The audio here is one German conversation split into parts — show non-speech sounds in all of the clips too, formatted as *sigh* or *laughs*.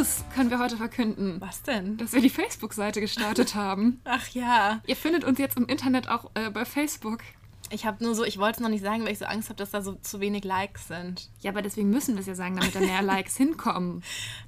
News können wir heute verkünden. Was denn? Dass wir die Facebook-Seite gestartet *laughs* haben. Ach ja. Ihr findet uns jetzt im Internet auch äh, bei Facebook. Ich habe nur so, ich wollte es noch nicht sagen, weil ich so Angst habe, dass da so zu wenig Likes sind. Ja, aber deswegen müssen wir es ja sagen, damit da mehr *laughs* Likes hinkommen.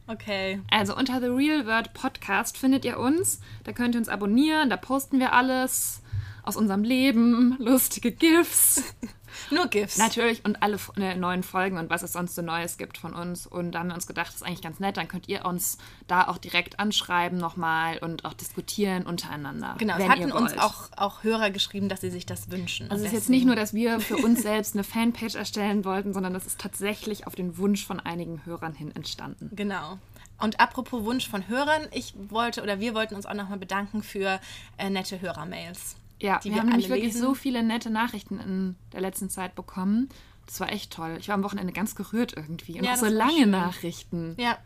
Okay. Also unter The Real World Podcast findet ihr uns. Da könnt ihr uns abonnieren, da posten wir alles aus unserem Leben, lustige GIFs. *laughs* Nur GIFs. Natürlich und alle äh, neuen Folgen und was es sonst so Neues gibt von uns. Und da haben wir uns gedacht, das ist eigentlich ganz nett. Dann könnt ihr uns da auch direkt anschreiben nochmal und auch diskutieren untereinander. Genau, es hatten uns auch, auch Hörer geschrieben, dass sie sich das wünschen. Also es ist jetzt nicht nur, dass wir für uns selbst eine Fanpage erstellen wollten, sondern das ist tatsächlich auf den Wunsch von einigen Hörern hin entstanden. Genau. Und apropos Wunsch von Hörern, ich wollte oder wir wollten uns auch nochmal bedanken für äh, nette Hörermails. Ja, die wir, wir haben nämlich wirklich so viele nette Nachrichten in der letzten Zeit bekommen. Das war echt toll. Ich war am Wochenende ganz gerührt irgendwie. Und ja, auch so lange schön. Nachrichten. Ja.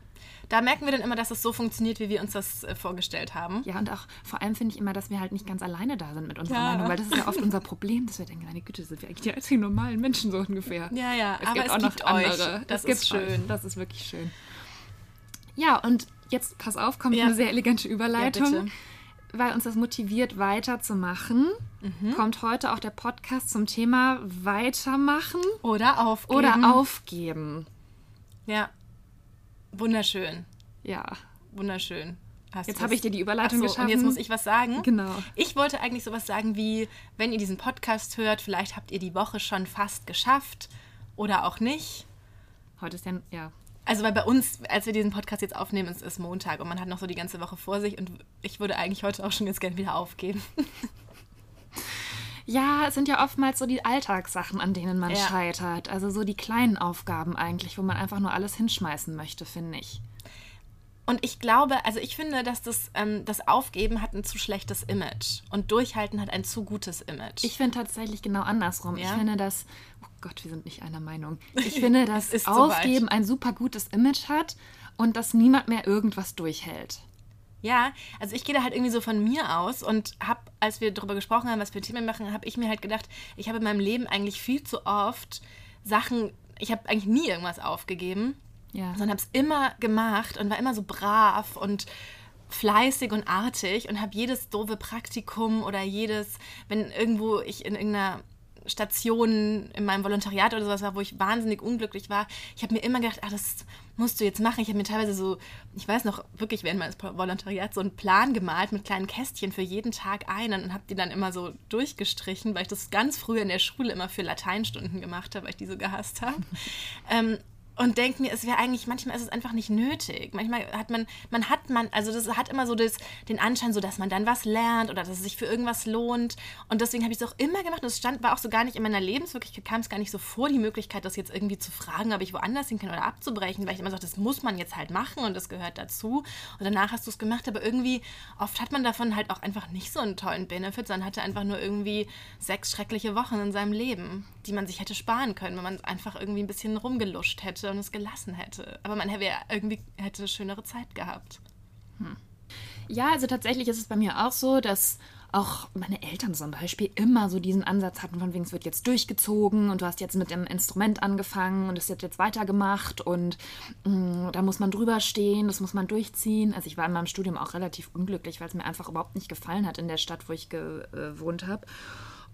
Da merken wir dann immer, dass es so funktioniert, wie wir uns das äh, vorgestellt haben. Ja, und auch vor allem finde ich immer, dass wir halt nicht ganz alleine da sind mit unserer ja. Meinung, weil das ist ja oft unser Problem, dass wir denken, meine Güte, sind wir eigentlich die einzigen normalen Menschen so ungefähr. Ja, ja, es aber gibt es auch gibt noch andere. Euch. Das es ist schön. Euch. Das ist wirklich schön. Ja, und jetzt pass auf, kommt ja. eine sehr elegante Überleitung. Ja, weil uns das motiviert, weiterzumachen, mhm. kommt heute auch der Podcast zum Thema Weitermachen oder aufgeben. Oder aufgeben. Ja. Wunderschön. Ja. Wunderschön. Hast jetzt habe ich dir die Überleitung so, geschaffen. Und jetzt muss ich was sagen. Genau. Ich wollte eigentlich sowas sagen wie, wenn ihr diesen Podcast hört, vielleicht habt ihr die Woche schon fast geschafft oder auch nicht. Heute ist ja, ja also weil bei uns, als wir diesen Podcast jetzt aufnehmen, ist es Montag und man hat noch so die ganze Woche vor sich und ich würde eigentlich heute auch schon jetzt gerne wieder aufgeben. Ja, es sind ja oftmals so die Alltagssachen, an denen man ja. scheitert. Also so die kleinen Aufgaben eigentlich, wo man einfach nur alles hinschmeißen möchte, finde ich. Und ich glaube, also ich finde, dass das, ähm, das Aufgeben hat ein zu schlechtes Image und Durchhalten hat ein zu gutes Image. Ich finde tatsächlich genau andersrum. Ja? Ich finde, dass, Gott, wir sind nicht einer Meinung. *laughs* Ich finde, dass Aufgeben ein super gutes Image hat und dass niemand mehr irgendwas durchhält. Ja, also ich gehe da halt irgendwie so von mir aus und habe, als wir darüber gesprochen haben, was wir Themen machen, habe ich mir halt gedacht, ich habe in meinem Leben eigentlich viel zu oft Sachen, ich habe eigentlich nie irgendwas aufgegeben ja. Sondern habe es immer gemacht und war immer so brav und fleißig und artig und habe jedes doofe Praktikum oder jedes, wenn irgendwo ich in irgendeiner Station in meinem Volontariat oder sowas war, wo ich wahnsinnig unglücklich war, ich habe mir immer gedacht, ach, das musst du jetzt machen. Ich habe mir teilweise so, ich weiß noch wirklich während meines Volontariats so einen Plan gemalt mit kleinen Kästchen für jeden Tag einen und habe die dann immer so durchgestrichen, weil ich das ganz früh in der Schule immer für Lateinstunden gemacht habe, weil ich die so gehasst habe. *laughs* ähm, und denke mir, es wäre eigentlich, manchmal ist es einfach nicht nötig. Manchmal hat man, man hat man, also das hat immer so das, den Anschein, so dass man dann was lernt oder dass es sich für irgendwas lohnt. Und deswegen habe ich es auch immer gemacht. Und es stand, war auch so gar nicht in meiner Lebenswirklichkeit, kam es gar nicht so vor, die Möglichkeit, das jetzt irgendwie zu fragen, ob ich woanders hin kann oder abzubrechen, weil ich immer so, das muss man jetzt halt machen und das gehört dazu. Und danach hast du es gemacht, aber irgendwie, oft hat man davon halt auch einfach nicht so einen tollen Benefit, sondern hatte einfach nur irgendwie sechs schreckliche Wochen in seinem Leben, die man sich hätte sparen können, wenn man einfach irgendwie ein bisschen rumgeluscht hätte und es gelassen hätte. Aber man hätte irgendwie hätte schönere Zeit gehabt. Hm. Ja, also tatsächlich ist es bei mir auch so, dass auch meine Eltern zum Beispiel immer so diesen Ansatz hatten, von wegen es wird jetzt durchgezogen und du hast jetzt mit dem Instrument angefangen und es wird jetzt weitergemacht und mh, mm, da muss man drüber stehen, das muss man durchziehen. Also ich war in meinem Studium auch relativ unglücklich, weil es mir einfach überhaupt nicht gefallen hat in der Stadt, wo ich gewohnt habe.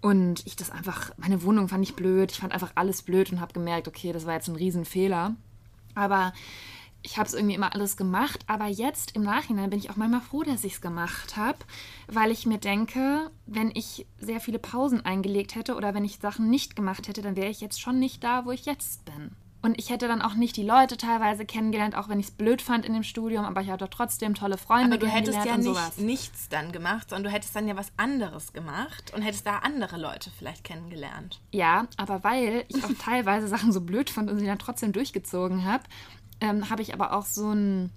Und ich das einfach, meine Wohnung fand ich blöd, ich fand einfach alles blöd und habe gemerkt, okay, das war jetzt ein Riesenfehler. Aber ich habe es irgendwie immer alles gemacht. Aber jetzt im Nachhinein bin ich auch manchmal froh, dass ich es gemacht habe, weil ich mir denke, wenn ich sehr viele Pausen eingelegt hätte oder wenn ich Sachen nicht gemacht hätte, dann wäre ich jetzt schon nicht da, wo ich jetzt bin. Und ich hätte dann auch nicht die Leute teilweise kennengelernt, auch wenn ich es blöd fand in dem Studium, aber ich hatte trotzdem tolle Freunde. Aber du hättest ja nicht, nichts dann gemacht, sondern du hättest dann ja was anderes gemacht und hättest da andere Leute vielleicht kennengelernt. Ja, aber weil ich auch *laughs* teilweise Sachen so blöd fand und sie dann trotzdem durchgezogen habe, ähm, habe ich aber auch so ein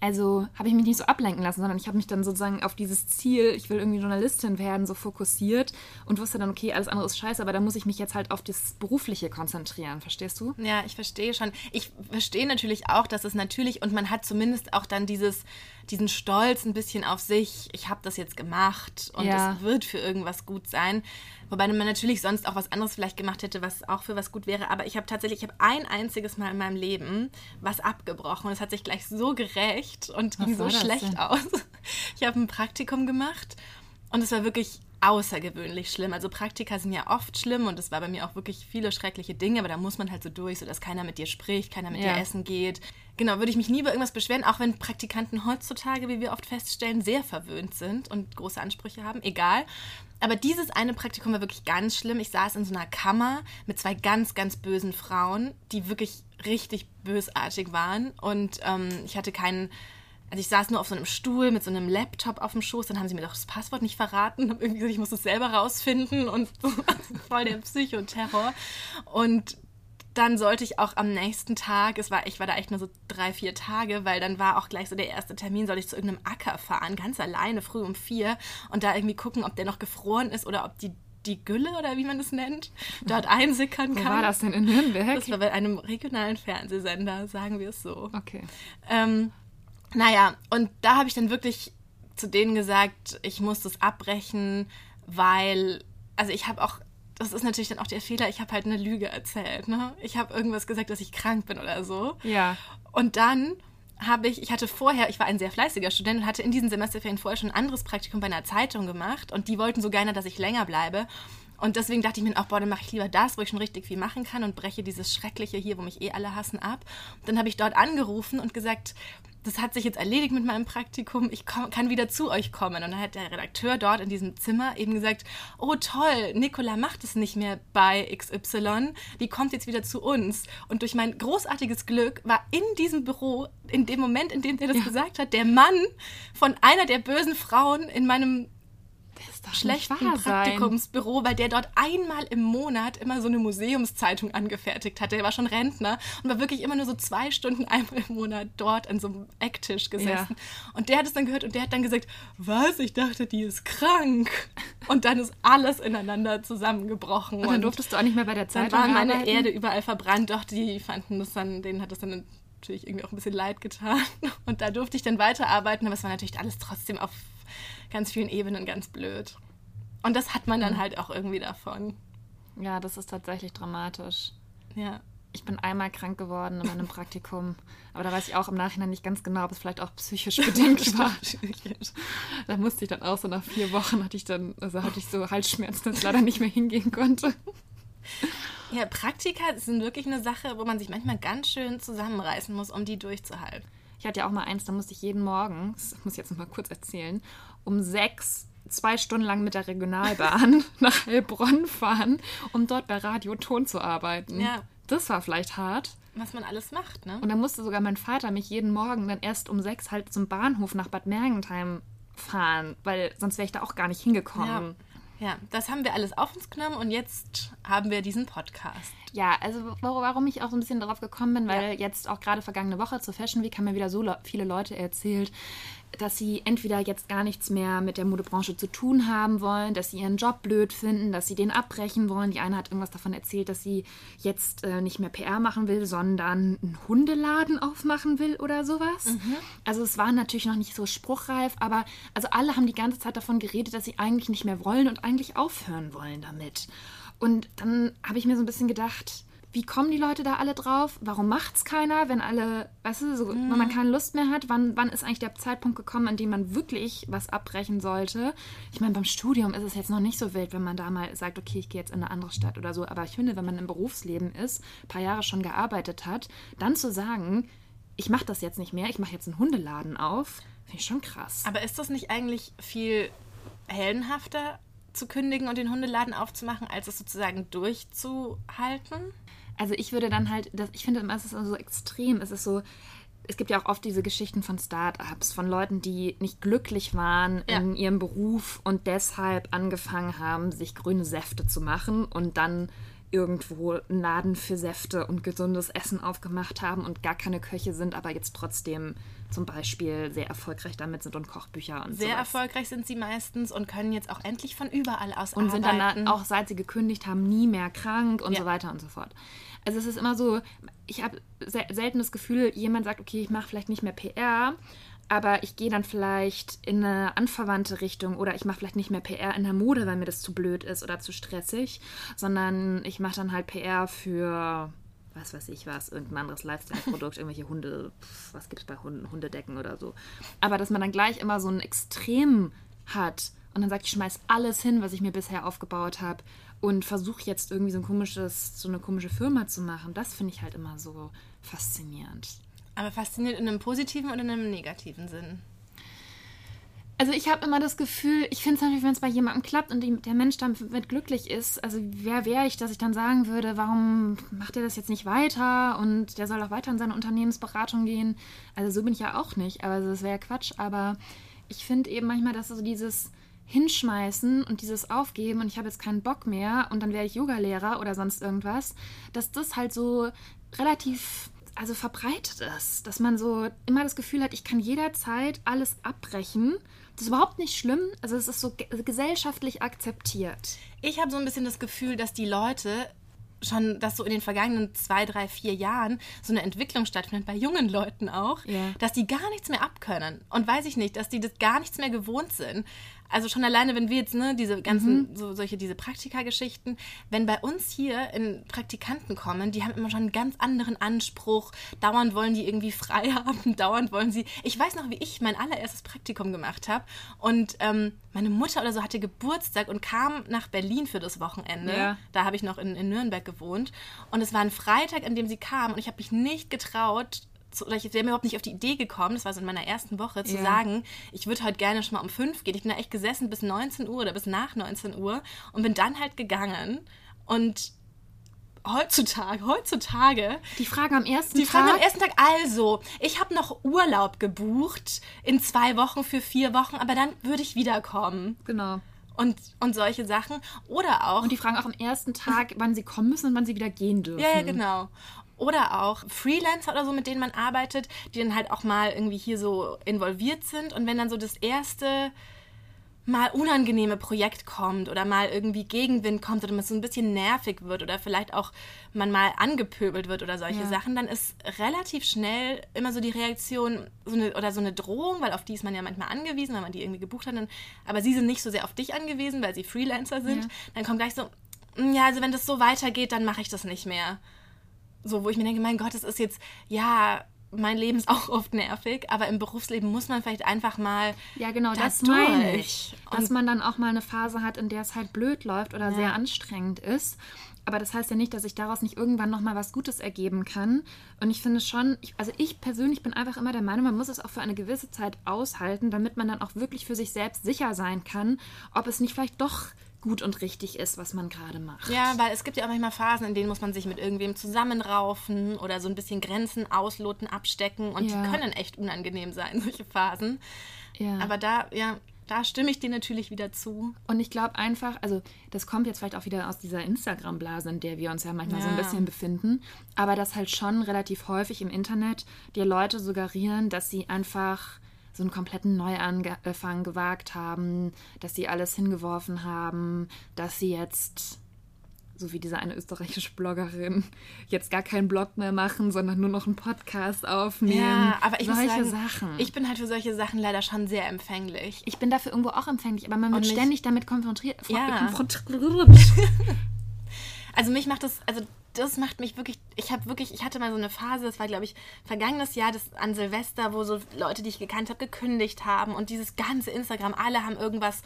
also habe ich mich nicht so ablenken lassen, sondern ich habe mich dann sozusagen auf dieses Ziel, ich will irgendwie Journalistin werden, so fokussiert und wusste dann, okay, alles andere ist scheiße, aber da muss ich mich jetzt halt auf das Berufliche konzentrieren. Verstehst du? Ja, ich verstehe schon. Ich verstehe natürlich auch, dass es natürlich, und man hat zumindest auch dann dieses, diesen Stolz ein bisschen auf sich, ich habe das jetzt gemacht und Ja. es wird für irgendwas gut sein. Wobei man natürlich sonst auch was anderes vielleicht gemacht hätte, was auch für was gut wäre. Aber ich habe tatsächlich, ich habe ein einziges Mal in meinem Leben was abgebrochen und es hat sich gleich so gerecht und ging so das schlecht denn? aus. *laughs* Ich habe ein Praktikum gemacht und es war wirklich außergewöhnlich schlimm. Also Praktika sind ja oft schlimm und es war bei mir auch wirklich viele schreckliche Dinge, aber da muss man halt so durch, sodass keiner mit dir spricht, keiner mit Ja. dir essen geht. Genau, würde ich mich nie über irgendwas beschweren, auch wenn Praktikanten heutzutage, wie wir oft feststellen, sehr verwöhnt sind und große Ansprüche haben. Egal. Aber dieses eine Praktikum war wirklich ganz schlimm. Ich saß in so einer Kammer mit zwei ganz, ganz bösen Frauen, die wirklich richtig bösartig waren. Und ähm, ich hatte keinen. Also ich saß nur auf so einem Stuhl mit so einem Laptop auf dem Schoß, dann haben sie mir doch das Passwort nicht verraten, haben irgendwie gesagt, ich muss es selber rausfinden und *laughs* voll der Psychoterror. Und dann sollte ich auch am nächsten Tag, es war, ich war da echt nur so drei, vier Tage, weil dann war auch gleich so der erste Termin, sollte ich zu irgendeinem Acker fahren, ganz alleine, früh um vier und da irgendwie gucken, ob der noch gefroren ist oder ob die, die Gülle oder wie man das nennt, dort einsickern Wo kann. war das denn in Nürnberg? Das war bei einem regionalen Fernsehsender, sagen wir es so. okay. Ähm, naja, und da habe ich dann wirklich zu denen gesagt, ich muss das abbrechen, weil, also ich habe auch, das ist natürlich dann auch der Fehler, ich habe halt eine Lüge erzählt. Ne? Ich habe irgendwas gesagt, dass ich krank bin oder so. Ja. Und dann habe ich, ich hatte vorher, ich war ein sehr fleißiger Student und hatte in diesen Semesterferien vorher schon ein anderes Praktikum bei einer Zeitung gemacht und die wollten so gerne, dass ich länger bleibe. Und deswegen dachte ich mir, auch, boah, dann mache ich lieber das, wo ich schon richtig viel machen kann und breche dieses Schreckliche hier, wo mich eh alle hassen, ab. Und dann habe ich dort angerufen und gesagt, das hat sich jetzt erledigt mit meinem Praktikum, ich komm, kann wieder zu euch kommen. Und dann hat der Redakteur dort in diesem Zimmer eben gesagt, oh toll, Nicola macht es nicht mehr bei XY, die kommt jetzt wieder zu uns. Und durch mein großartiges Glück war in diesem Büro, in dem Moment, in dem der das gesagt hat, der Mann von einer der bösen Frauen in meinem Das darf schlechten nicht wahr sein. Praktikumsbüro, weil der dort einmal im Monat immer so eine Museumszeitung angefertigt hat. Der war schon Rentner und war wirklich immer nur so zwei Stunden *laughs* einmal im Monat dort an so einem Ecktisch gesessen. Und der hat es dann gehört und der hat dann gesagt, was? Ich dachte, die ist krank. Und dann ist alles ineinander zusammengebrochen. Und dann durftest du auch nicht mehr bei der dann Zeitung war meine arbeiten? Erde überall verbrannt. Doch, die fanden das dann, denen hat das dann natürlich irgendwie auch ein bisschen leid getan. Und da durfte ich dann weiterarbeiten, aber es war natürlich alles trotzdem auf ganz vielen Ebenen ganz blöd. Und das hat man dann halt auch irgendwie davon. Ja, das ist tatsächlich dramatisch. Ja. Ich bin einmal krank geworden in meinem Praktikum. Aber da weiß ich auch im Nachhinein nicht ganz genau, ob es vielleicht auch psychisch bedingt *laughs* war. Da musste ich dann auch so nach vier Wochen hatte ich dann, also hatte ich so Halsschmerzen, dass ich leider nicht mehr hingehen konnte. Ja, Praktika sind wirklich eine Sache, wo man sich manchmal ganz schön zusammenreißen muss, um die durchzuhalten. Ich hatte ja auch mal eins, da musste ich jeden Morgen, das muss ich jetzt noch mal kurz erzählen, um sechs, zwei Stunden lang mit der Regionalbahn *laughs* nach Heilbronn fahren, um dort bei Radio Ton zu arbeiten. Ja. Das war vielleicht hart. Was man alles macht, ne? Und dann musste sogar mein Vater mich jeden Morgen dann erst um sechs halt zum Bahnhof nach Bad Mergentheim fahren, weil sonst wäre ich da auch gar nicht hingekommen. Ja, das haben wir alles auf uns genommen und jetzt haben wir diesen Podcast. Ja, also warum ich auch so ein bisschen darauf gekommen bin, weil Ja. jetzt auch gerade vergangene Woche zur Fashion Week haben mir wieder so le viele Leute erzählt, dass sie entweder jetzt gar nichts mehr mit der Modebranche zu tun haben wollen, dass sie ihren Job blöd finden, dass sie den abbrechen wollen. Die eine hat irgendwas davon erzählt, dass sie jetzt äh, nicht mehr PR machen will, sondern einen Hundeladen aufmachen will oder sowas. Also es war natürlich noch nicht so spruchreif, aber also alle haben die ganze Zeit davon geredet, dass sie eigentlich nicht mehr wollen und eigentlich aufhören wollen damit. Und dann habe ich mir so ein bisschen gedacht, wie kommen die Leute da alle drauf? Warum macht's keiner, wenn alle, weißt du, so, wenn man keine Lust mehr hat? Wann, wann ist eigentlich der Zeitpunkt gekommen, an dem man wirklich was abbrechen sollte? Ich meine, beim Studium ist es jetzt noch nicht so wild, wenn man da mal sagt, okay, ich gehe jetzt in eine andere Stadt oder so. Aber ich finde, wenn man im Berufsleben ist, ein paar Jahre schon gearbeitet hat, dann zu sagen, ich mache das jetzt nicht mehr, ich mache jetzt einen Hundeladen auf, finde ich schon krass. Aber ist das nicht eigentlich viel heldenhafter zu kündigen und den Hundeladen aufzumachen, als es sozusagen durchzuhalten? Also ich würde dann halt, das, ich finde, es ist so extrem. Es ist so, es gibt ja auch oft diese Geschichten von Start-ups, von Leuten, die nicht glücklich waren Ja. in ihrem Beruf und deshalb angefangen haben, sich grüne Säfte zu machen und dann irgendwo einen Laden für Säfte und gesundes Essen aufgemacht haben und gar keine Köche sind, aber jetzt trotzdem zum Beispiel sehr erfolgreich damit sind und Kochbücher und Sehr sowas. erfolgreich sind sie meistens und können jetzt auch endlich von überall aus und sind arbeiten. dann auch, seit sie gekündigt haben, nie mehr krank und Ja. so weiter und so fort. Also es ist immer so, ich habe se selten das Gefühl, jemand sagt, okay, ich mache vielleicht nicht mehr PR, aber ich gehe dann vielleicht in eine anverwandte Richtung oder ich mache vielleicht nicht mehr PR in der Mode, weil mir das zu blöd ist oder zu stressig, sondern ich mache dann halt PR für was weiß ich was, irgendein anderes Lifestyle-Produkt, *laughs* irgendwelche Hunde, was gibt es bei Hunden, Hundedecken oder so. Aber dass man dann gleich immer so ein Extrem hat und dann sagt, ich schmeiß alles hin, was ich mir bisher aufgebaut habe und versuche jetzt irgendwie so ein komisches, so eine komische Firma zu machen, das finde ich halt immer so faszinierend. Aber fasziniert in einem positiven oder in einem negativen Sinn? Also ich habe immer das Gefühl, ich finde es natürlich, wenn es bei jemandem klappt und die, der Mensch damit glücklich ist, also wer wäre ich, dass ich dann sagen würde, warum macht er das jetzt nicht weiter und der soll auch weiter in seine Unternehmensberatung gehen. Also so bin ich ja auch nicht, aber das wäre ja Quatsch. Aber ich finde eben manchmal, dass so dieses Hinschmeißen und dieses Aufgeben und ich habe jetzt keinen Bock mehr und dann werde ich Yogalehrer oder sonst irgendwas, dass das halt so relativ also verbreitet ist, dass man so immer das Gefühl hat, ich kann jederzeit alles abbrechen das ist überhaupt nicht schlimm. Also es ist so gesellschaftlich akzeptiert. Ich habe so ein bisschen das Gefühl, dass die Leute schon, dass so in den vergangenen zwei, drei, vier Jahren so eine Entwicklung stattfindet, bei jungen Leuten auch, ja. dass die gar nichts mehr abkönnen. Und weiß ich nicht, dass die das gar nichts mehr gewohnt sind also schon alleine, wenn wir jetzt, ne, diese ganzen, mhm. so solche, diese Praktika-Geschichten, wenn bei uns hier in Praktikanten kommen, die haben immer schon einen ganz anderen Anspruch. Dauernd wollen die irgendwie frei *laughs* haben, dauernd wollen sie. Ich weiß noch, wie ich mein allererstes Praktikum gemacht habe. Und ähm, meine Mutter oder so hatte Geburtstag und kam nach Berlin für das Wochenende. Ja. Da habe ich noch in, in Nürnberg gewohnt. Und es war ein Freitag, an dem sie kam und ich habe mich nicht getraut, oder ich wäre mir überhaupt nicht auf die Idee gekommen, das war so in meiner ersten Woche, zu ja. sagen, ich würde heute gerne schon mal um fünf gehen. Ich bin da echt gesessen bis 19 Uhr oder bis nach 19 Uhr und bin dann halt gegangen und heutzutage, heutzutage. Die Fragen am ersten die Tag. Die Fragen am ersten Tag. Also, ich habe noch Urlaub gebucht in zwei Wochen für vier Wochen, aber dann würde ich wiederkommen. Genau. Und, und solche Sachen. Oder auch. Und die fragen auch am ersten Tag, wann sie kommen müssen und wann sie wieder gehen dürfen. Ja, ja, genau. Oder auch Freelancer oder so, mit denen man arbeitet, die dann halt auch mal irgendwie hier so involviert sind. Und wenn dann so das erste mal unangenehme Projekt kommt oder mal irgendwie Gegenwind kommt oder man so ein bisschen nervig wird oder vielleicht auch man mal angepöbelt wird oder solche ja. Sachen, dann ist relativ schnell immer so die Reaktion so eine, oder so eine Drohung, weil auf die ist man ja manchmal angewiesen, weil man die irgendwie gebucht hat. Dann, aber sie sind nicht so sehr auf dich angewiesen, weil sie Freelancer sind. Ja. Dann kommt gleich so, hm, ja, also wenn das so weitergeht, dann mache ich das nicht mehr. So, wo ich mir denke, mein Gott, das ist jetzt, ja, mein Leben ist *laughs* auch oft nervig, aber im Berufsleben muss man vielleicht einfach mal. Ja, genau, das, das meine ich. Dass man dann auch mal eine Phase hat, in der es halt blöd läuft oder ja. sehr anstrengend ist. Aber das heißt ja nicht, dass sich daraus nicht irgendwann nochmal was Gutes ergeben kann. Und ich finde schon, ich, also ich persönlich bin einfach immer der Meinung, man muss es auch für eine gewisse Zeit aushalten, damit man dann auch wirklich für sich selbst sicher sein kann, ob es nicht vielleicht doch gut und richtig ist, was man gerade macht. Ja, weil es gibt ja auch manchmal Phasen, in denen muss man sich mit irgendwem zusammenraufen oder so ein bisschen Grenzen ausloten, abstecken und ja. die können echt unangenehm sein, *laughs* solche Phasen. Ja. Aber da, ja, da stimme ich dir natürlich wieder zu. Und ich glaube einfach, also das kommt jetzt vielleicht auch wieder aus dieser Instagram-Blase, in der wir uns ja manchmal ja. so ein bisschen befinden, aber dass halt schon relativ häufig im Internet dir Leute suggerieren, dass sie einfach so einen kompletten Neuanfang gewagt haben, dass sie alles hingeworfen haben, dass sie jetzt, so wie diese eine österreichische Bloggerin, jetzt gar keinen Blog mehr machen, sondern nur noch einen Podcast aufnehmen. Ja, aber ich solche muss sagen, Sachen. Ich bin halt für solche Sachen leider schon sehr empfänglich. Ich bin dafür irgendwo auch empfänglich, aber man wird ständig damit konfrontiert. Ja. konfrontiert. *laughs* *laughs* also mich macht das, also das macht mich wirklich, ich habe wirklich, ich hatte mal so eine Phase, das war glaube ich vergangenes Jahr das, an Silvester, wo so Leute, die ich gekannt habe, gekündigt haben und dieses ganze Instagram, alle haben irgendwas,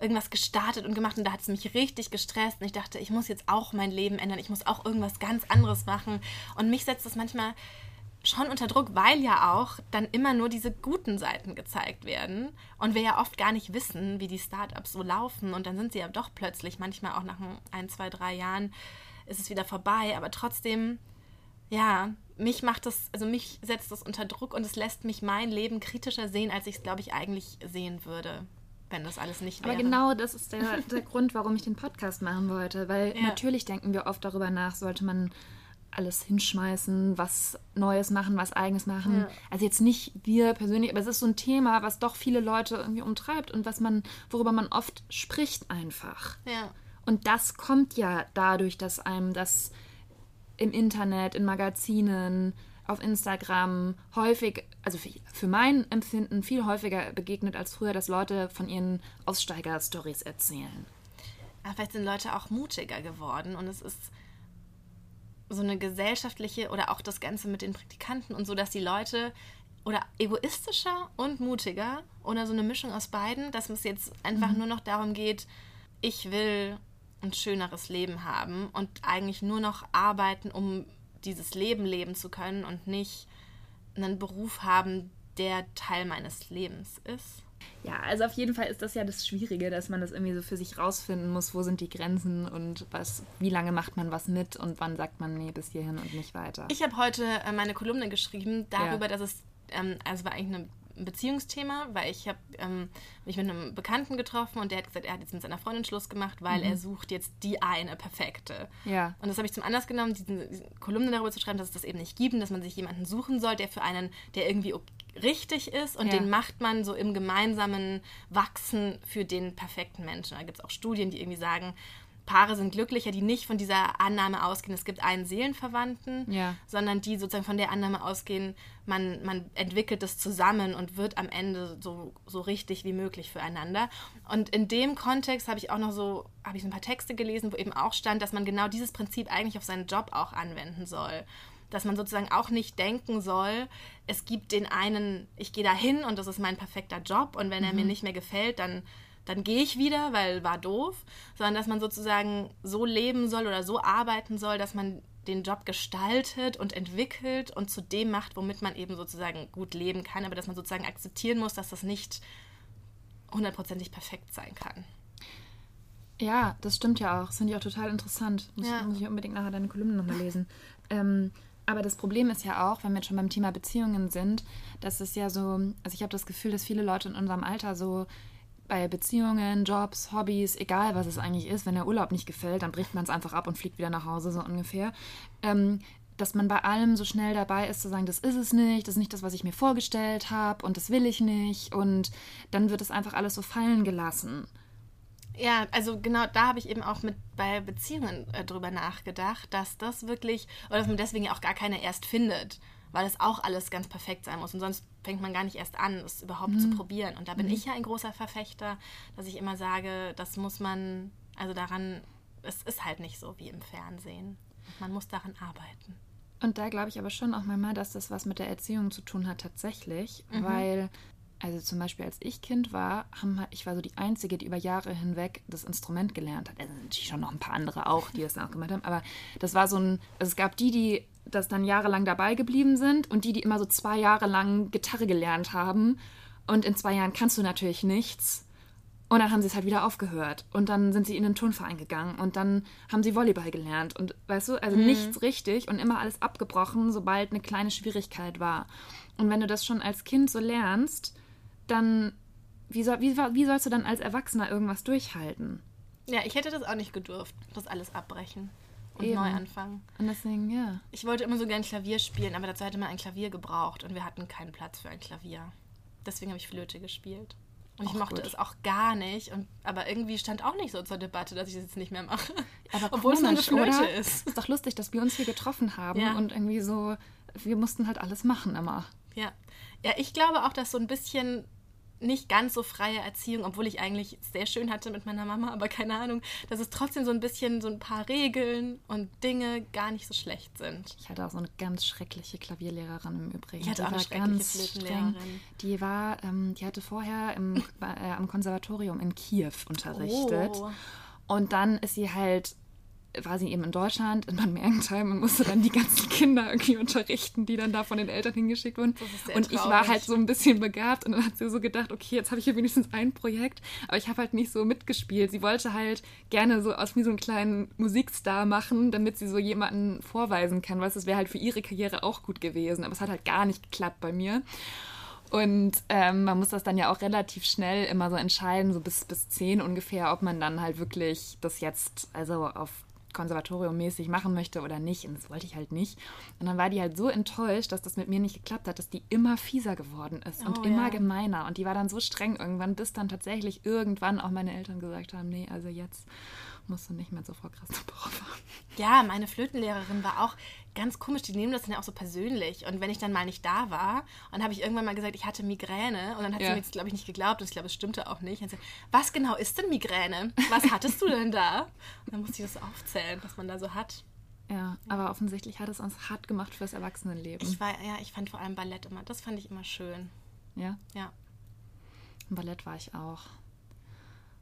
irgendwas gestartet und gemacht und da hat es mich richtig gestresst und ich dachte, ich muss jetzt auch mein Leben ändern, ich muss auch irgendwas ganz anderes machen und mich setzt das manchmal schon unter Druck, weil ja auch dann immer nur diese guten Seiten gezeigt werden und wir ja oft gar nicht wissen, wie die Startups so laufen und dann sind sie ja doch plötzlich manchmal auch nach ein, zwei, drei Jahren ist es wieder vorbei, aber trotzdem, ja, mich macht das, also mich setzt das unter Druck und es lässt mich mein Leben kritischer sehen, als ich es, glaube ich, eigentlich sehen würde, wenn das alles nicht wäre. Aber genau das ist der, der Grund, warum ich den Podcast machen wollte, weil ja. natürlich denken wir oft darüber nach, sollte man alles hinschmeißen, was Neues machen, was Eigenes machen. Ja. Also jetzt nicht wir persönlich, aber es ist so ein Thema, was doch viele Leute irgendwie umtreibt und was man, worüber man oft spricht einfach. Ja. Und das kommt ja dadurch, dass einem das im Internet, in Magazinen, auf Instagram häufig, also für, für mein Empfinden viel häufiger begegnet als früher, dass Leute von ihren Aussteiger-Stories erzählen. Aber vielleicht sind Leute auch mutiger geworden und es ist so eine gesellschaftliche oder auch das Ganze mit den Praktikanten und so, dass die Leute oder egoistischer und mutiger oder so eine Mischung aus beiden, dass es jetzt einfach mhm. nur noch darum geht, ich will ein schöneres Leben haben und eigentlich nur noch arbeiten, um dieses Leben leben zu können und nicht einen Beruf haben, der Teil meines Lebens ist. Ja, also auf jeden Fall ist das ja das Schwierige, dass man das irgendwie so für sich rausfinden muss, wo sind die Grenzen und was, wie lange macht man was mit und wann sagt man, nee, bis hierhin und nicht weiter. Ich habe heute äh, meine Kolumne geschrieben darüber, ja. dass es, ähm, also war eigentlich eine ein Beziehungsthema, weil ich habe ähm, mich mit einem Bekannten getroffen und der hat gesagt, er hat jetzt mit seiner Freundin Schluss gemacht, weil mhm. er sucht jetzt die eine perfekte. Ja. Und das habe ich zum Anlass genommen, diese, diese Kolumne darüber zu schreiben, dass es das eben nicht gibt und dass man sich jemanden suchen soll, der für einen, der irgendwie richtig ist und ja. den macht man so im gemeinsamen Wachsen für den perfekten Menschen. Da gibt es auch Studien, die irgendwie sagen, Paare sind glücklicher, die nicht von dieser Annahme ausgehen, es gibt einen Seelenverwandten, ja. sondern die sozusagen von der Annahme ausgehen, man, man entwickelt das zusammen und wird am Ende so, so richtig wie möglich füreinander. Und in dem Kontext habe ich auch noch so, habe ich ein paar Texte gelesen, wo eben auch stand, dass man genau dieses Prinzip eigentlich auf seinen Job auch anwenden soll. Dass man sozusagen auch nicht denken soll, es gibt den einen, ich gehe da hin und das ist mein perfekter Job und wenn er mir mhm. nicht mehr gefällt, dann dann gehe ich wieder, weil war doof, sondern dass man sozusagen so leben soll oder so arbeiten soll, dass man den Job gestaltet und entwickelt und zu dem macht, womit man eben sozusagen gut leben kann, aber dass man sozusagen akzeptieren muss, dass das nicht hundertprozentig perfekt sein kann. Ja, das stimmt ja auch. Das finde ich auch total interessant. Muss, ja. muss ich unbedingt nachher deine Kolumne nochmal lesen. Ähm, aber das Problem ist ja auch, wenn wir jetzt schon beim Thema Beziehungen sind, dass es ja so, also ich habe das Gefühl, dass viele Leute in unserem Alter so bei Beziehungen, Jobs, Hobbys, egal was es eigentlich ist, wenn der Urlaub nicht gefällt, dann bricht man es einfach ab und fliegt wieder nach Hause, so ungefähr. Ähm, dass man bei allem so schnell dabei ist zu sagen, das ist es nicht, das ist nicht das, was ich mir vorgestellt habe und das will ich nicht und dann wird es einfach alles so fallen gelassen. Ja, also genau da habe ich eben auch mit bei Beziehungen äh, drüber nachgedacht, dass das wirklich, oder dass man deswegen auch gar keine erst findet weil es auch alles ganz perfekt sein muss. Und sonst fängt man gar nicht erst an, es überhaupt mhm. zu probieren. Und da bin mhm. ich ja ein großer Verfechter, dass ich immer sage, das muss man, also daran, es ist halt nicht so wie im Fernsehen. Man muss daran arbeiten. Und da glaube ich aber schon auch mal, dass das was mit der Erziehung zu tun hat tatsächlich, mhm. weil also zum Beispiel als ich Kind war, haben, ich war so die Einzige, die über Jahre hinweg das Instrument gelernt hat. Also natürlich schon noch ein paar andere auch, die das auch gemacht haben. Aber das war so ein, also es gab die, die das dann jahrelang dabei geblieben sind und die, die immer so zwei Jahre lang Gitarre gelernt haben. Und in zwei Jahren kannst du natürlich nichts. Und dann haben sie es halt wieder aufgehört. Und dann sind sie in den Turnverein gegangen. Und dann haben sie Volleyball gelernt. Und weißt du, also mhm. nichts richtig und immer alles abgebrochen, sobald eine kleine Schwierigkeit war. Und wenn du das schon als Kind so lernst, dann wie, soll, wie, wie sollst du dann als Erwachsener irgendwas durchhalten? Ja, ich hätte das auch nicht gedurft, das alles abbrechen und Eben. neu anfangen. Und deswegen, ja. Ich wollte immer so gern Klavier spielen, aber dazu hätte man ein Klavier gebraucht und wir hatten keinen Platz für ein Klavier. Deswegen habe ich Flöte gespielt. Und ich mochte gut. es auch gar nicht. Und, aber irgendwie stand auch nicht so zur Debatte, dass ich das jetzt nicht mehr mache. Aber *laughs* Obwohl es eine Flöte oder? ist. Ist doch lustig, dass wir uns hier getroffen haben ja. und irgendwie so, wir mussten halt alles machen immer. Ja. Ja, ich glaube auch, dass so ein bisschen nicht ganz so freie Erziehung, obwohl ich eigentlich sehr schön hatte mit meiner Mama, aber keine Ahnung, dass es trotzdem so ein bisschen so ein paar Regeln und Dinge gar nicht so schlecht sind. Ich hatte auch so eine ganz schreckliche Klavierlehrerin im Übrigen. Ich hatte die auch eine schreckliche Flötenlehrerin. Die war, ähm, die hatte vorher im, äh, am Konservatorium in Kiew unterrichtet. Oh. Und dann ist sie halt war sie eben in Deutschland, in Bad Mergentheim und musste dann die ganzen Kinder irgendwie unterrichten, die dann da von den Eltern hingeschickt wurden. Und ich war halt so ein bisschen begabt und dann hat sie so gedacht, okay, jetzt habe ich hier wenigstens ein Projekt, aber ich habe halt nicht so mitgespielt. Sie wollte halt gerne so aus wie so einen kleinen Musikstar machen, damit sie so jemanden vorweisen kann, weil es wäre halt für ihre Karriere auch gut gewesen, aber es hat halt gar nicht geklappt bei mir. Und ähm, man muss das dann ja auch relativ schnell immer so entscheiden, so bis, bis zehn ungefähr, ob man dann halt wirklich das jetzt, also auf konservatoriummäßig machen möchte oder nicht. Und das wollte ich halt nicht. Und dann war die halt so enttäuscht, dass das mit mir nicht geklappt hat, dass die immer fieser geworden ist und oh, immer ja. gemeiner. Und die war dann so streng irgendwann, bis dann tatsächlich irgendwann auch meine Eltern gesagt haben, nee, also jetzt Musst du nicht mehr zur Frau Christopher Ja, meine Flötenlehrerin war auch ganz komisch. Die nehmen das dann ja auch so persönlich. Und wenn ich dann mal nicht da war, und habe ich irgendwann mal gesagt, ich hatte Migräne. Und dann hat Ja. sie mir jetzt, glaube ich, nicht geglaubt. Und ich glaube, es stimmte auch nicht. Und sie, was genau ist denn Migräne? Was hattest du denn da? Und dann musste ich das aufzählen, was man da so hat. Ja, aber offensichtlich hat es uns hart gemacht fürs Erwachsenenleben. Ich war, ja, ich fand vor allem Ballett immer, das fand ich immer schön. ja, Ja. im Ballett war ich auch.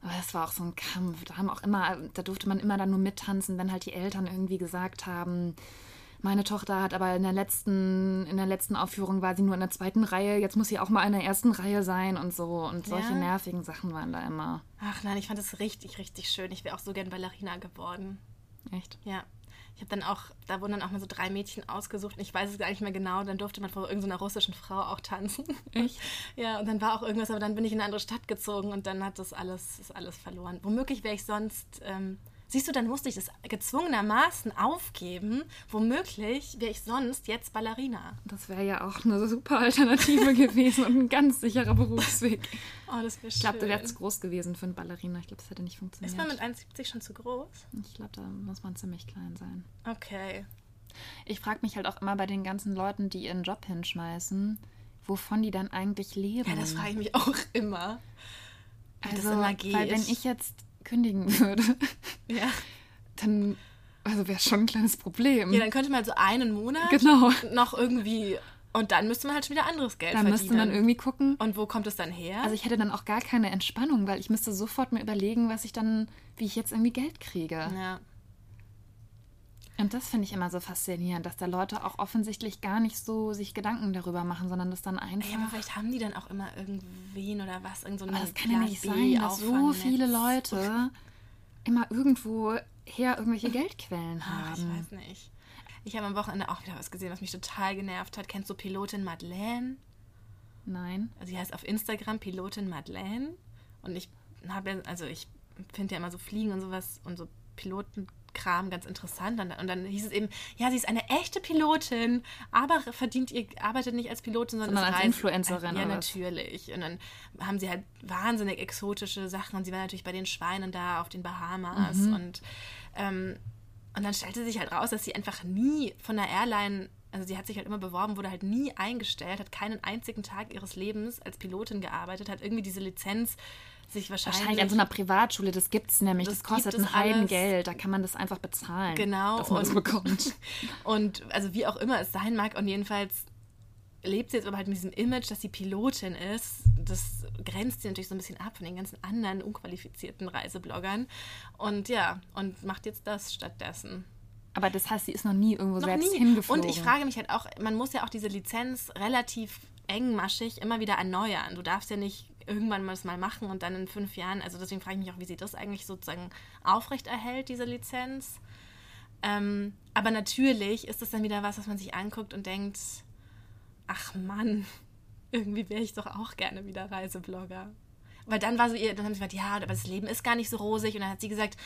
Aber das war auch so ein Kampf. Da haben auch immer, da durfte man immer dann nur mittanzen, wenn halt die Eltern irgendwie gesagt haben, meine Tochter hat aber in der letzten, in der letzten Aufführung war sie nur in der zweiten Reihe, jetzt muss sie auch mal in der ersten Reihe sein und so. Und solche Ja. nervigen Sachen waren da immer. Ach nein, ich fand das richtig, richtig schön. Ich wäre auch so gern Ballerina geworden. Echt? Ja. Ich habe dann auch, da wurden dann auch mal so drei Mädchen ausgesucht. und Ich weiß es gar nicht mehr genau. Dann durfte man vor irgendeiner russischen Frau auch tanzen. Echt? *laughs* Ja, und dann war auch irgendwas, aber dann bin ich in eine andere Stadt gezogen und dann hat das alles, ist alles verloren. Womöglich wäre ich sonst, ähm, siehst du, dann musste ich das gezwungenermaßen aufgeben. Womöglich wäre ich sonst jetzt Ballerina. Das wäre ja auch eine super Alternative *laughs* gewesen und ein ganz sicherer Berufsweg. Oh, das wäre Ich glaube, du wärst zu groß gewesen für einen Ballerina. Ich glaube, das hätte nicht funktioniert. Ist man mit 1,70 schon zu groß? ich glaube, da muss man ziemlich klein sein. Okay. Ich frage mich halt auch immer bei den ganzen Leuten, die ihren Job hinschmeißen, wovon die dann eigentlich leben. Ja, das frage ich mich auch immer. Wie das immer geht. Also, Weil wenn ich jetzt kündigen *laughs* würde, ja. dann also wäre schon ein kleines Problem. ja, dann könnte man so einen Monat Genau. noch irgendwie und dann müsste man halt schon wieder anderes Geld da verdienen. müsste man irgendwie gucken. und wo kommt es dann her? Also ich hätte dann auch gar keine Entspannung, weil ich müsste sofort mir überlegen, was ich dann, wie ich jetzt irgendwie Geld kriege. ja. Und das finde ich immer so faszinierend, dass da Leute auch offensichtlich gar nicht so sich Gedanken darüber machen, sondern das dann einfach. Ja, aber vielleicht haben die dann auch immer irgendwen oder was, irgend so Aber einen das kann ja nicht sein, dass so viele Leute immer irgendwo her irgendwelche *laughs* Geldquellen Ach, ich haben. weiß nicht. Ich habe am Wochenende auch wieder was gesehen, was mich total genervt hat. Kennst du Pilotin Madeleine? Nein. Also, sie heißt auf Instagram Pilotin Madeleine. Und ich habe, ja- also ich finde ja immer so Fliegen und sowas und so Pilotenkram ganz interessant. Und, dann- hieß es eben, ja, sie ist eine echte Pilotin, aber verdient ihr, arbeitet nicht als Pilotin, sondern, Sondern als Influencerin Ja, natürlich. Und dann haben sie halt wahnsinnig exotische Sachen. Und sie war natürlich bei den Schweinen da auf den Bahamas. Mhm. Und, ähm, und dann stellte sich halt raus, dass sie einfach nie von der Airline, also sie hat sich halt immer beworben, wurde halt nie eingestellt, hat keinen einzigen Tag ihres Lebens als Pilotin gearbeitet, hat irgendwie diese Lizenz wahrscheinlich, Wahrscheinlich an so einer Privatschule, das gibt's nämlich. Das, Das kostet gibt ein es. Heidengeld. Da kann man das einfach bezahlen. Genau, Dass man das und- bekommt. *laughs* Und also wie auch immer es sein mag, und jedenfalls lebt sie jetzt aber halt mit diesem Image, dass sie Pilotin ist. Das grenzt sie natürlich so ein bisschen ab von den ganzen anderen unqualifizierten Reisebloggern. Und ja, und macht jetzt das stattdessen. Aber das heißt, sie ist noch nie irgendwo Noch selbst nie. hingeflogen. Und ich frage mich halt auch, man muss ja auch diese Lizenz relativ engmaschig immer wieder erneuern. Du darfst ja nicht irgendwann mal das mal machen und dann in fünf Jahren, also deswegen frage ich mich auch, wie sie das eigentlich sozusagen aufrechterhält, diese Lizenz. Ähm, aber natürlich ist das dann wieder was, was man sich anguckt und denkt, ach Mann, *laughs* irgendwie wäre ich doch auch gerne wieder Reiseblogger. Weil dann war so ihr, dann haben sie gesagt, ja, aber das Leben ist gar nicht so rosig. Und dann hat sie gesagt,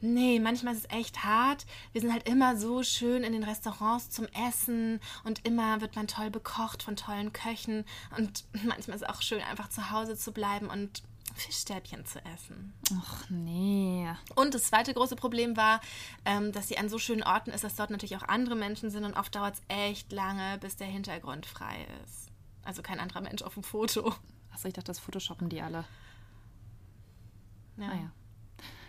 nee, manchmal ist es echt hart. Wir sind halt immer so schön in den Restaurants zum Essen und immer wird man toll bekocht von tollen Köchen. Und *laughs* manchmal ist es auch schön, einfach zu Hause zu bleiben und Fischstäbchen zu essen. Ach nee. Und das zweite große Problem war, ähm, dass sie an so schönen Orten ist, dass dort natürlich auch andere Menschen sind und oft dauert es echt lange, bis der Hintergrund frei ist. Also kein anderer Mensch auf dem Foto. Achso, ich dachte, das Photoshoppen die alle. Ja. Ah ja.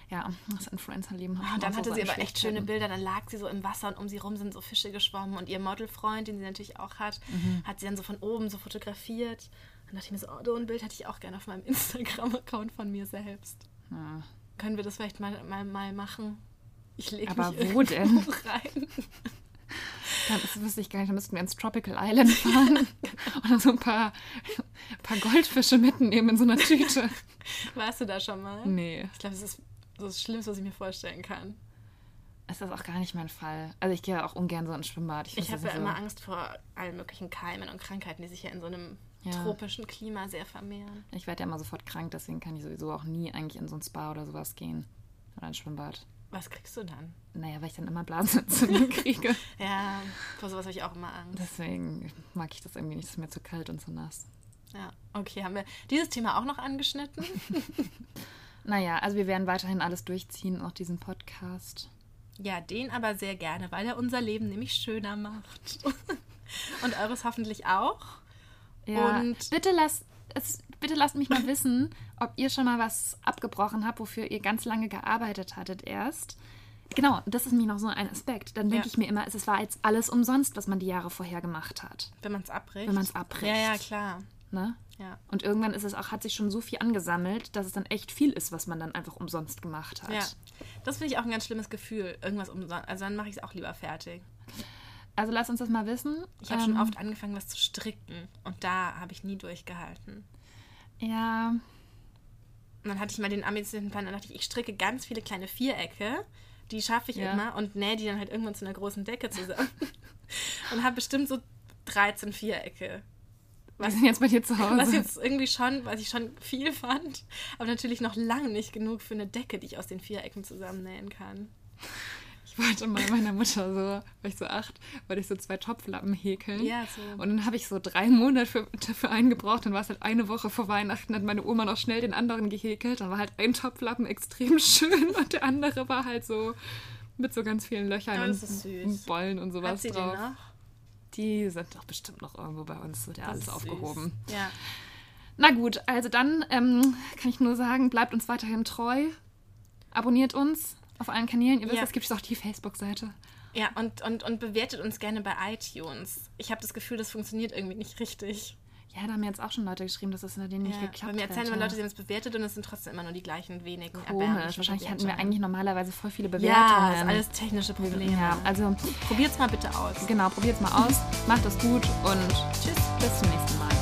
Ja, das Influencer-Leben Und dann so hatte sie aber echt schöne. Bilder. Dann lag sie so im Wasser und um sie rum sind so Fische geschwommen. Und ihr Modelfreund, den sie natürlich auch hat, Mhm. hat sie dann so von oben so fotografiert. Dann dachte ich mir so, oh, so ein Bild hätte ich auch gerne auf meinem *laughs* Instagram-Account von mir selbst. Ja. Können wir das vielleicht mal, mal, mal machen? Ich lege Aber mich wo denn? *laughs* rein. Dann, das wüsste ich gar nicht, da müssten wir ins Tropical Island fahren *laughs* und dann so ein paar, ein paar Goldfische mitnehmen in so einer Tüte. Warst du da schon mal? Nee. Ich glaube, das ist so das Schlimmste, was ich mir vorstellen kann. Ist das auch gar nicht mein Fall. Also ich gehe auch ungern so ins Schwimmbad. Ich find's habe ja nicht immer Angst vor allen möglichen Keimen und Krankheiten, die sich ja in so einem Ja. tropischen Klima sehr vermehren. Ich werde ja immer sofort krank, deswegen kann ich sowieso auch nie eigentlich in so ein Spa oder sowas gehen. Oder ein Schwimmbad. Was kriegst du dann? Naja, weil ich dann immer Blasenentzündung *laughs* kriege. Ja, vor sowas habe ich auch immer Angst. Deswegen mag ich das irgendwie nicht. Es ist mir zu kalt und zu nass. Ja, okay, haben wir dieses Thema auch noch angeschnitten? *laughs* Naja, also wir werden weiterhin alles durchziehen, auch diesen Podcast. Ja, den aber sehr gerne, weil er unser Leben nämlich schöner macht. *laughs* Und eures hoffentlich auch. Ja, Und bitte lasst, es, bitte lasst mich mal wissen, ob ihr schon mal was abgebrochen habt, wofür ihr ganz lange gearbeitet hattet erst. Genau, das ist nämlich noch so ein Aspekt. Dann denke Ja. ich mir immer, es war jetzt alles umsonst, was man die Jahre vorher gemacht hat. wenn man es abbricht. Wenn man's abbricht. Ja, ja, klar. Ne? Ja. Und irgendwann ist es auch, hat sich schon so viel angesammelt, dass es dann echt viel ist, was man dann einfach umsonst gemacht hat. Ja. Das finde ich auch ein ganz schlimmes Gefühl. Irgendwas umsonst. Also dann mache ich es auch lieber fertig. Also lass uns das mal wissen. Ich habe schon Ähm, oft angefangen, was zu stricken. Und da habe ich nie durchgehalten. Ja, Und dann hatte ich mal den ambitionierten Plan, dann dachte ich, ich stricke ganz viele kleine Vierecke. Die schaffe ich Ja. immer und nähe die dann halt irgendwann zu einer großen Decke zusammen. *laughs* und habe bestimmt so 13 Vierecke. wir sind jetzt bei dir zu Hause. Was jetzt irgendwie schon, was ich schon viel fand, aber natürlich noch lange nicht genug für eine Decke, die ich aus den Vierecken zusammennähen kann. Ich wollte mal meiner Mutter so, war ich so acht, wollte ich so zwei Topflappen häkeln. Ja, so. Und dann habe ich so drei Monate für, dafür eingebraucht. Dann war es halt eine Woche vor Weihnachten, hat meine Oma noch schnell den anderen gehäkelt. Dann war halt ein Topflappen extrem *laughs* schön und der andere war halt so mit so ganz vielen Löchern Oh, und süß. Bollen und sowas Hat sie drauf. den noch? Die sind doch bestimmt noch irgendwo bei uns, wird ja alles aufgehoben. Süß. Ja. Na gut, also dann ähm, kann ich nur sagen, bleibt uns weiterhin treu. Abonniert uns auf allen Kanälen. Ihr wisst, Ja. es gibt auch die Facebook-Seite. Ja, und, und, und bewertet uns gerne bei iTunes. Ich habe das Gefühl, das funktioniert irgendwie nicht richtig. Ja, da haben jetzt auch schon Leute geschrieben, dass es bei denen nicht Ja, geklappt bei mir erzählen immer Leute, sie haben es bewertet und es sind trotzdem immer nur die gleichen wenigen Komisch. Wahrscheinlich hatten wir Bewertungen. eigentlich normalerweise voll viele Ja, Bewertungen. ist alles technische Probleme. Ja, also Probiert's mal bitte aus. genau, probiert's mal aus. Macht es gut und Tschüss. bis zum nächsten Mal.